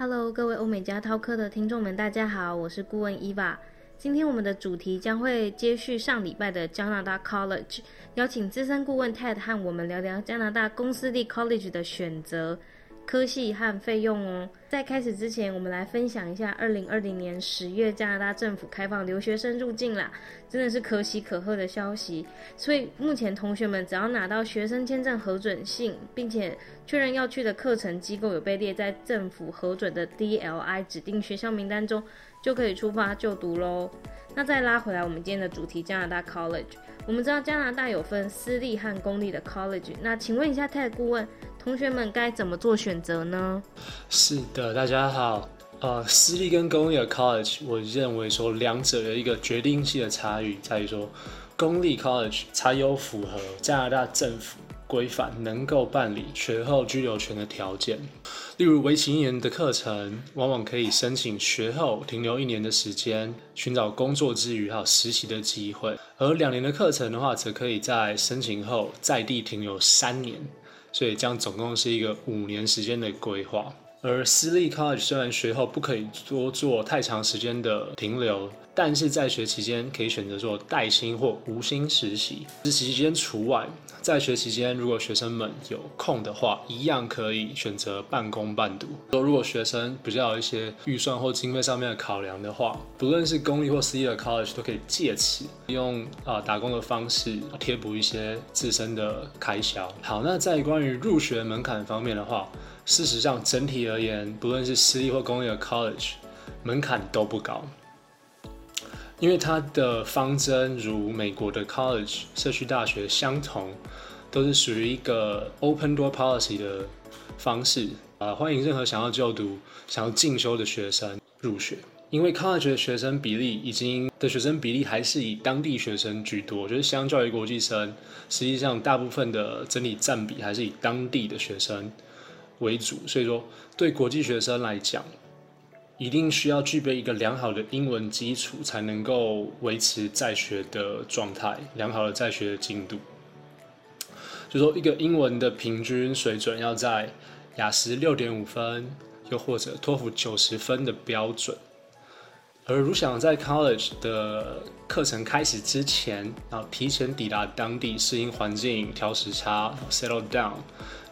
Hello，各位欧美家涛科的听众们，大家好，我是顾问 Eva。今天我们的主题将会接续上礼拜的加拿大 College，邀请资深顾问 Ted 和我们聊聊加拿大公私立 College 的选择。科系和费用哦。在开始之前，我们来分享一下二零二零年十月加拿大政府开放留学生入境啦，真的是可喜可贺的消息。所以目前同学们只要拿到学生签证核准信，并且确认要去的课程机构有被列在政府核准的 DLI 指定学校名单中，就可以出发就读喽。那再拉回来，我们今天的主题加拿大 College。我们知道加拿大有分私立和公立的 College，那请问一下 Ted 顾问。同学们该怎么做选择呢？是的，大家好。呃，私立跟公立的 college，我认为说两者有一个决定性的差异，在于说公立 college 才有符合加拿大政府规范，能够办理学后居留权的条件。例如，为期一年的课程，往往可以申请学后停留一年的时间，寻找工作之余还有实习的机会；而两年的课程的话，则可以在申请后在地停留三年。所以这样总共是一个五年时间的规划，而私立 college 虽然学后不可以多做太长时间的停留，但是在学期间可以选择做带薪或无薪实习，实习期间除外。在学期间，如果学生们有空的话，一样可以选择半工半读。如果学生比较有一些预算或经费上面的考量的话，不论是公立或私立的 college 都可以借此用啊、打工的方式贴补一些自身的开销。好，那在关于入学门槛方面的话，事实上整体而言，不论是私立或公立的 college，门槛都不高。因为它的方针如美国的 college 社区大学相同，都是属于一个 open door policy 的方式啊，欢迎任何想要就读、想要进修的学生入学。因为 college 的学生比例已经的学生比例还是以当地学生居多，就是相较于国际生，实际上大部分的整体占比还是以当地的学生为主。所以说，对国际学生来讲，一定需要具备一个良好的英文基础，才能够维持在学的状态，良好的在学的进度。就说一个英文的平均水准要在雅思六点五分，又或者托福九十分的标准。而如想在 college 的课程开始之前，啊，提前抵达当地适应环境、调时差、settle down，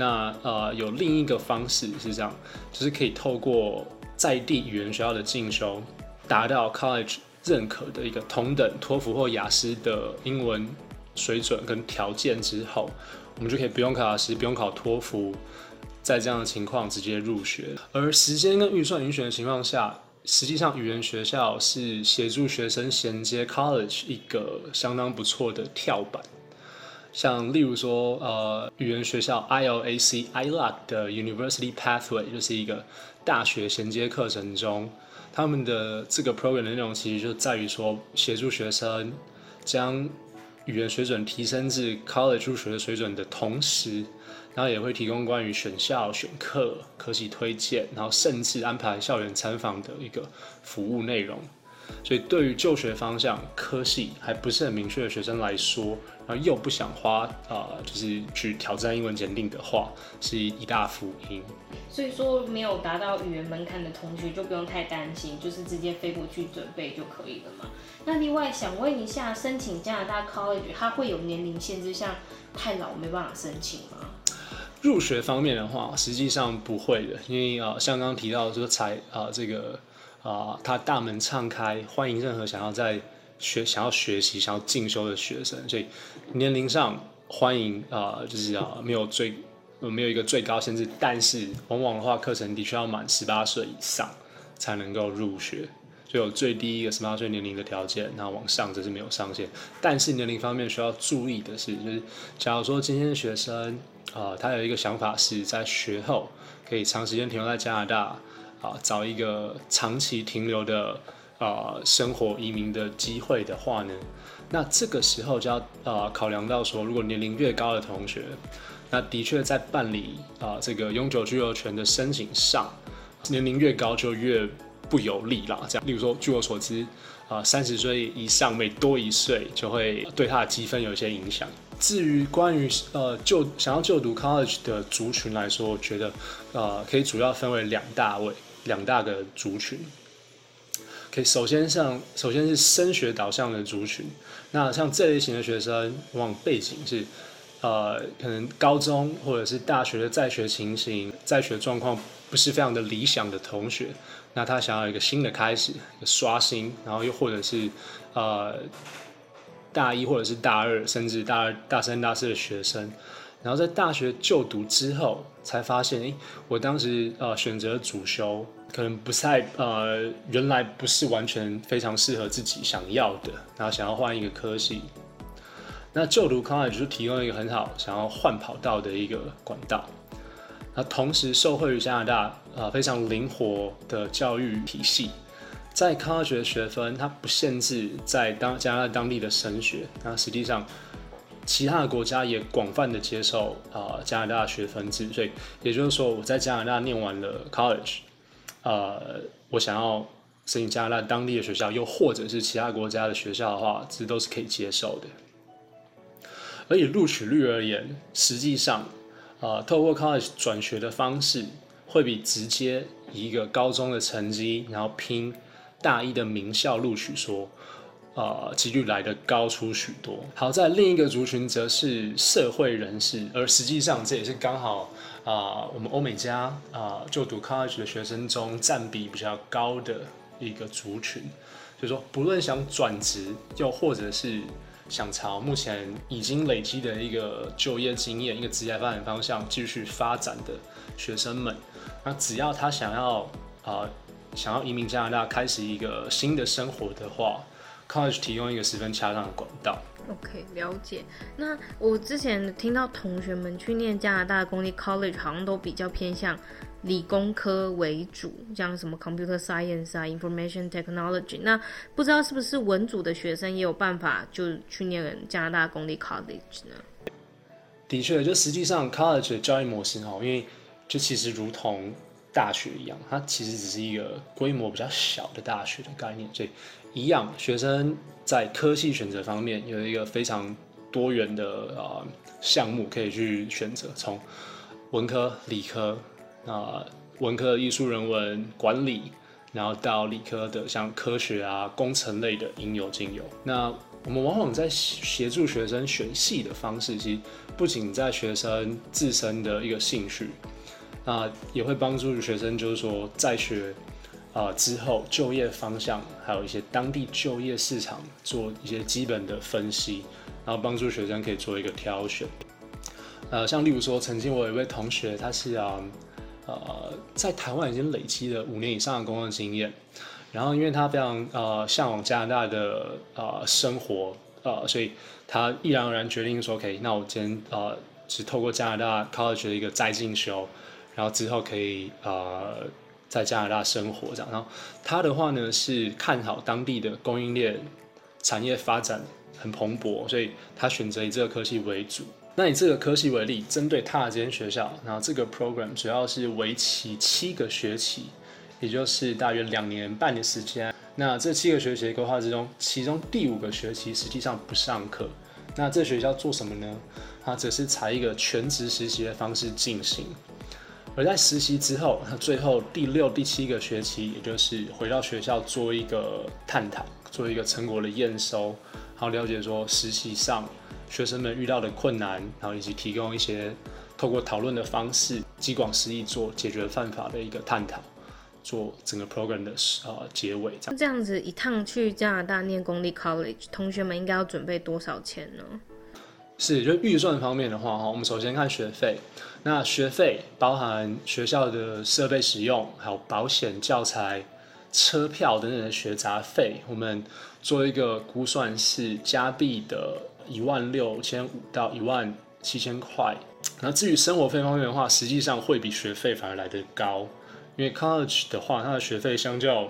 那呃有另一个方式是这样，就是可以透过在地语言学校的进修，达到 college 认可的一个同等托福或雅思的英文水准跟条件之后，我们就可以不用考雅思，不用考托福，在这样的情况直接入学。而时间跟预算允许的情况下，实际上语言学校是协助学生衔接 college 一个相当不错的跳板。像例如说，呃，语言学校 ILAC ILAC 的 University Pathway 就是一个。大学衔接课程中，他们的这个 program 的内容其实就在于说，协助学生将语言水准提升至 college 入学的水准的同时，然后也会提供关于选校、选课、科系推荐，然后甚至安排校园参访的一个服务内容。所以，对于就学方向、科系还不是很明确的学生来说，然后又不想花啊、呃，就是去挑战英文检定的话，是一大福音。所以说，没有达到语言门槛的同学就不用太担心，就是直接飞过去准备就可以了嘛。那另外想问一下，申请加拿大 College 它会有年龄限制，像太老没办法申请吗？入学方面的话，实际上不会的，因为啊、呃，像刚刚提到说才啊、呃、这个。啊，他大门敞开，欢迎任何想要在学、想要学习、想要进修的学生。所以年龄上欢迎啊，就是啊，没有最没有一个最高限制，但是往往的话，课程的确要满十八岁以上才能够入学，就有最低一个十八岁年龄的条件，那往上则是没有上限。但是年龄方面需要注意的是，就是假如说今天的学生啊，他有一个想法是在学后可以长时间停留在加拿大。啊，找一个长期停留的啊、生活移民的机会的话呢，那这个时候就要啊、考量到说，如果年龄越高的同学，那的确在办理啊、这个永久居留权的申请上，年龄越高就越不有利啦。这样，例如说，据我所知，啊三十岁以上每多一岁就会对他的积分有一些影响。至于关于呃就想要就读 college 的族群来说，我觉得呃可以主要分为两大类。两大个族群。可以首先像首先是升学导向的族群，那像这类型的学生，往往背景是，呃，可能高中或者是大学的在学情形、在学状况不是非常的理想的同学，那他想要一个新的开始，刷新，然后又或者是呃大一或者是大二，甚至大二、大三、大四的学生。然后在大学就读之后，才发现，诶，我当时呃选择主修可能不太呃，原来不是完全非常适合自己想要的，然后想要换一个科系。那就读 college 就提供一个很好想要换跑道的一个管道。那同时受惠于加拿大呃非常灵活的教育体系，在 college 的学分它不限制在当加拿大当地的升学，那实际上。其他的国家也广泛的接受啊、加拿大的学分制，所以也就是说我在加拿大念完了 college，呃，我想要申请加拿大当地的学校，又或者是其他国家的学校的话，这都是可以接受的。而以录取率而言，实际上，呃，透过 college 转学的方式，会比直接以一个高中的成绩，然后拼大一的名校录取说。呃，几率来得高出许多。好，在另一个族群则是社会人士，而实际上这也是刚好啊、我们欧美加啊、就读 college 的学生中占比比较高的一个族群。就是说，不论想转职，又或者是想朝目前已经累积的一个就业经验、一个职业发展方向继续发展的学生们，那只要他想要啊、想要移民加拿大，开始一个新的生活的话。College 提供一个十分恰当的管道。OK，了解。那我之前听到同学们去念加拿大的公立 College，好像都比较偏向理工科为主，像什么 Computer Science 啊、Information Technology。那不知道是不是文组的学生也有办法就去念加拿大公立 College 呢？的确，就实际上 College 的教育模式哈，因为就其实如同大学一样，它其实只是一个规模比较小的大学的概念，所以。一样，学生在科系选择方面有一个非常多元的呃项目可以去选择，从文科、理科啊、文科艺术、人文、管理，然后到理科的像科学啊、工程类的应有尽有。那我们往往在协助学生选系的方式，其实不仅在学生自身的一个兴趣，啊、呃，也会帮助学生，就是说在学。啊、之后就业方向，还有一些当地就业市场，做一些基本的分析，然后帮助学生可以做一个挑选。呃，像例如说，曾经我有一位同学，他是啊，呃，在台湾已经累积了五年以上的工作经验，然后因为他非常呃向往加拿大的呃生活，呃，所以他毅然而然决定说，OK，那我今天呃只透过加拿大 college 的一个再进修，然后之后可以呃。在加拿大生活这样，然后他的话呢是看好当地的供应链产业发展很蓬勃，所以他选择以这个科系为主。那以这个科系为例，针对他的这间学校，然后这个 program 主要是为期七个学期，也就是大约两年半的时间。那这七个学期的规划之中，其中第五个学期实际上不上课。那这学校做什么呢？它只是采一个全职实习的方式进行。而在实习之后，那最后第六、第七个学期，也就是回到学校做一个探讨，做一个成果的验收，然后了解说实习上学生们遇到的困难，然后以及提供一些透过讨论的方式，积广施益做解决办法的一个探讨，做整个 program 的呃结尾。这样这样子一趟去加拿大念公立 college，同学们应该要准备多少钱呢？是，就预算方面的话，哈，我们首先看学费。那学费包含学校的设备使用，还有保险、教材、车票等等的学杂费，我们做一个估算是加币的一万六千五到一万七千块。那至于生活费方面的话，实际上会比学费反而来得高，因为 college 的话，它的学费相较，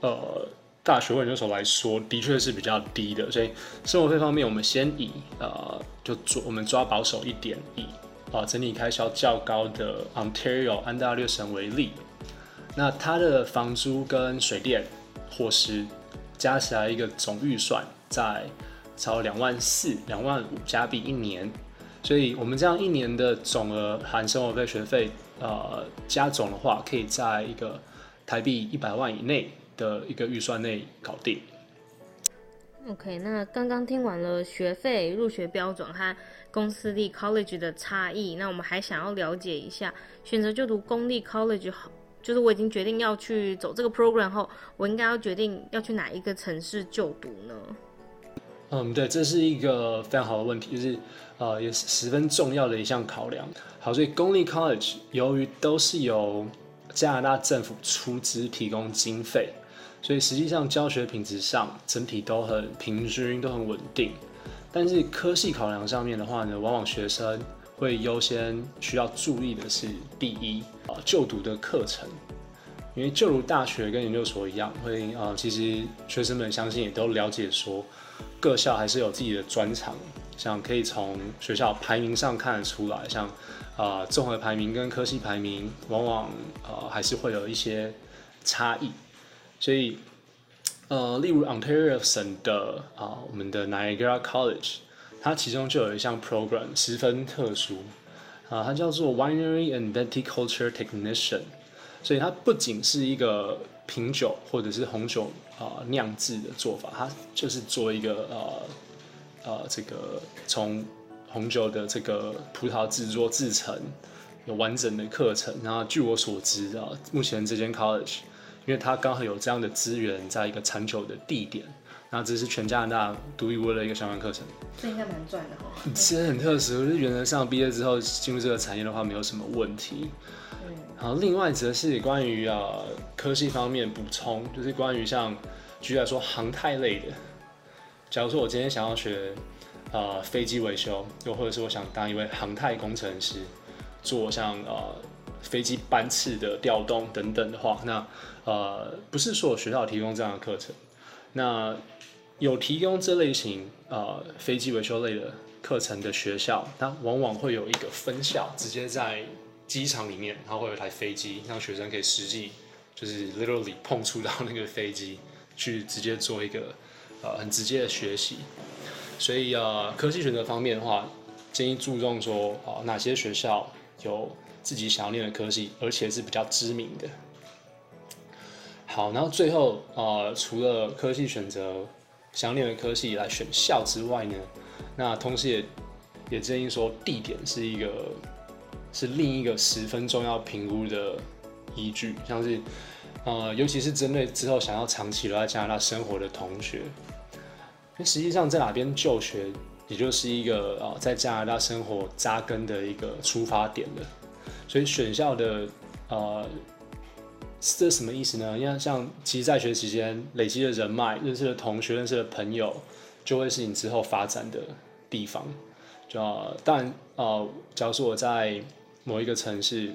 呃。大学研究所来说，的确是比较低的，所以生活费方面，我们先以呃，就做我们抓保守一点，以、整体开销较高的 Ontario 安大略省为例，那它的房租跟水电、伙食加起来一个总预算在超两万四、两万五加币一年，所以我们这样一年的总额含生活费、学费呃加总的话，可以在一个台币一百万以内的一个预算内搞定。OK，那刚刚听完了学费、入学标准和公私立 college 的差异，那我们还想要了解一下，选择就读公立 college 好，就是我已经决定要去走这个 program 后，我应该要决定要去哪一个城市就读呢？嗯，对，这是一个非常好的问题，就是呃，也是十分重要的一项考量。好，所以公立 college 由于都是由加拿大政府出资提供经费。所以实际上教学品质上整体都很平均，都很稳定。但是科系考量上面的话呢，往往学生会优先需要注意的是第一啊，就读的课程，因为就如大学跟研究所一样，会啊，其实学生们相信也都了解说，各校还是有自己的专长，像可以从学校排名上看得出来，像啊综合排名跟科系排名，往往啊还是会有一些差异。所以，呃，例如 Ontario 省的啊，我们的 Niagara College，它其中就有一项 program 十分特殊啊，它叫做 Winery and Viticulture Technician。所以它不仅是一个品酒或者是红酒啊酿制的做法，它就是做一个呃呃这个从红酒的这个葡萄制作制成有完整的课程。然后据我所知啊，目前这间 college。因为它刚好有这样的资源，在一个产酒的地点，那这是全加拿大独一无二的一个相关课程。这应该蛮赚的哈。其实很特殊，就是原则上毕业之后进入这个产业的话，没有什么问题。嗯。好，另外则是关于呃科技方面补充，就是关于像举例来说航太类的，假如说我今天想要学呃飞机维修，又或者是我想当一位航太工程师，做像呃。飞机班次的调动等等的话，那呃不是说学校提供这样的课程，那有提供这类型呃飞机维修类的课程的学校，它往往会有一个分校直接在机场里面，然后会有一台飞机，让学生可以实际就是 literally 碰触到那个飞机，去直接做一个呃很直接的学习。所以呃科技选择方面的话，建议注重说啊、呃、哪些学校有。自己想要念的科系，而且是比较知名的。好，然后最后呃，除了科系选择想要念的科系来选校之外呢，那同时也也建议说，地点是一个是另一个十分重要评估的依据，像是呃，尤其是针对之后想要长期留在加拿大生活的同学，那实际上在哪边就学，也就是一个呃在加拿大生活扎根的一个出发点了。所以选校的，呃，这什么意思呢？因为像其实在学期间累积的人脉、认识的同学、认识的朋友，就会是你之后发展的地方。就当然，呃，假如说我在某一个城市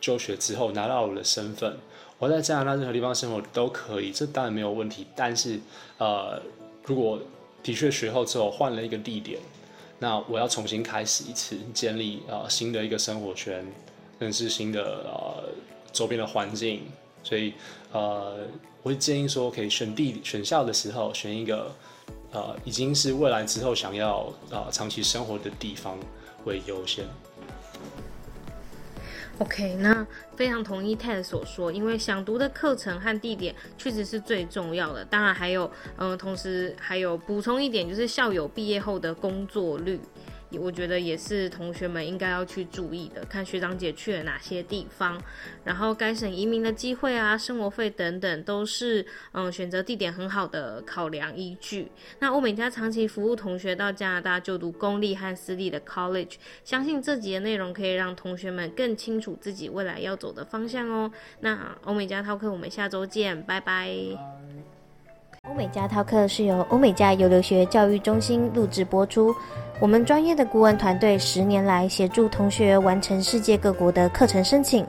就学之后拿到我的身份，我在加拿大任何地方生活都可以，这当然没有问题。但是，呃，如果的确学后之后换了一个地点。那我要重新开始一次，建立啊新的一个生活圈，认识新的呃周边的环境，所以呃我会建议说，可以选地选校的时候，选一个呃已经是未来之后想要啊长期生活的地方为优先。OK，那非常同意 Ted 所说，因为想读的课程和地点确实是最重要的。当然还有，嗯、同时还有补充一点，就是校友毕业后的工作率。我觉得也是同学们应该要去注意的，看学长姐去了哪些地方，然后该省移民的机会啊、生活费等等，都是嗯选择地点很好的考量依据。那欧美加长期服务同学到加拿大就读公立和私立的 college，相信这集的内容可以让同学们更清楚自己未来要走的方向哦。那欧美加 Talk，我们下周见，拜拜。欧美加 Talk 是由欧美加游留学教育中心录制播出。我们专业的顾问团队十年来协助同学完成世界各国的课程申请，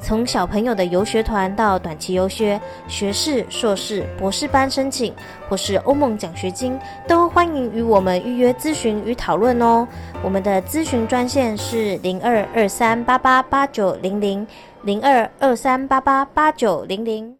从小朋友的游学团到短期游学、学士、硕士、博士班申请，或是欧盟奖学金，都欢迎与我们预约咨询与讨论哦。我们的咨询专线是零二二三八八八九零零零二二三八八八九零零。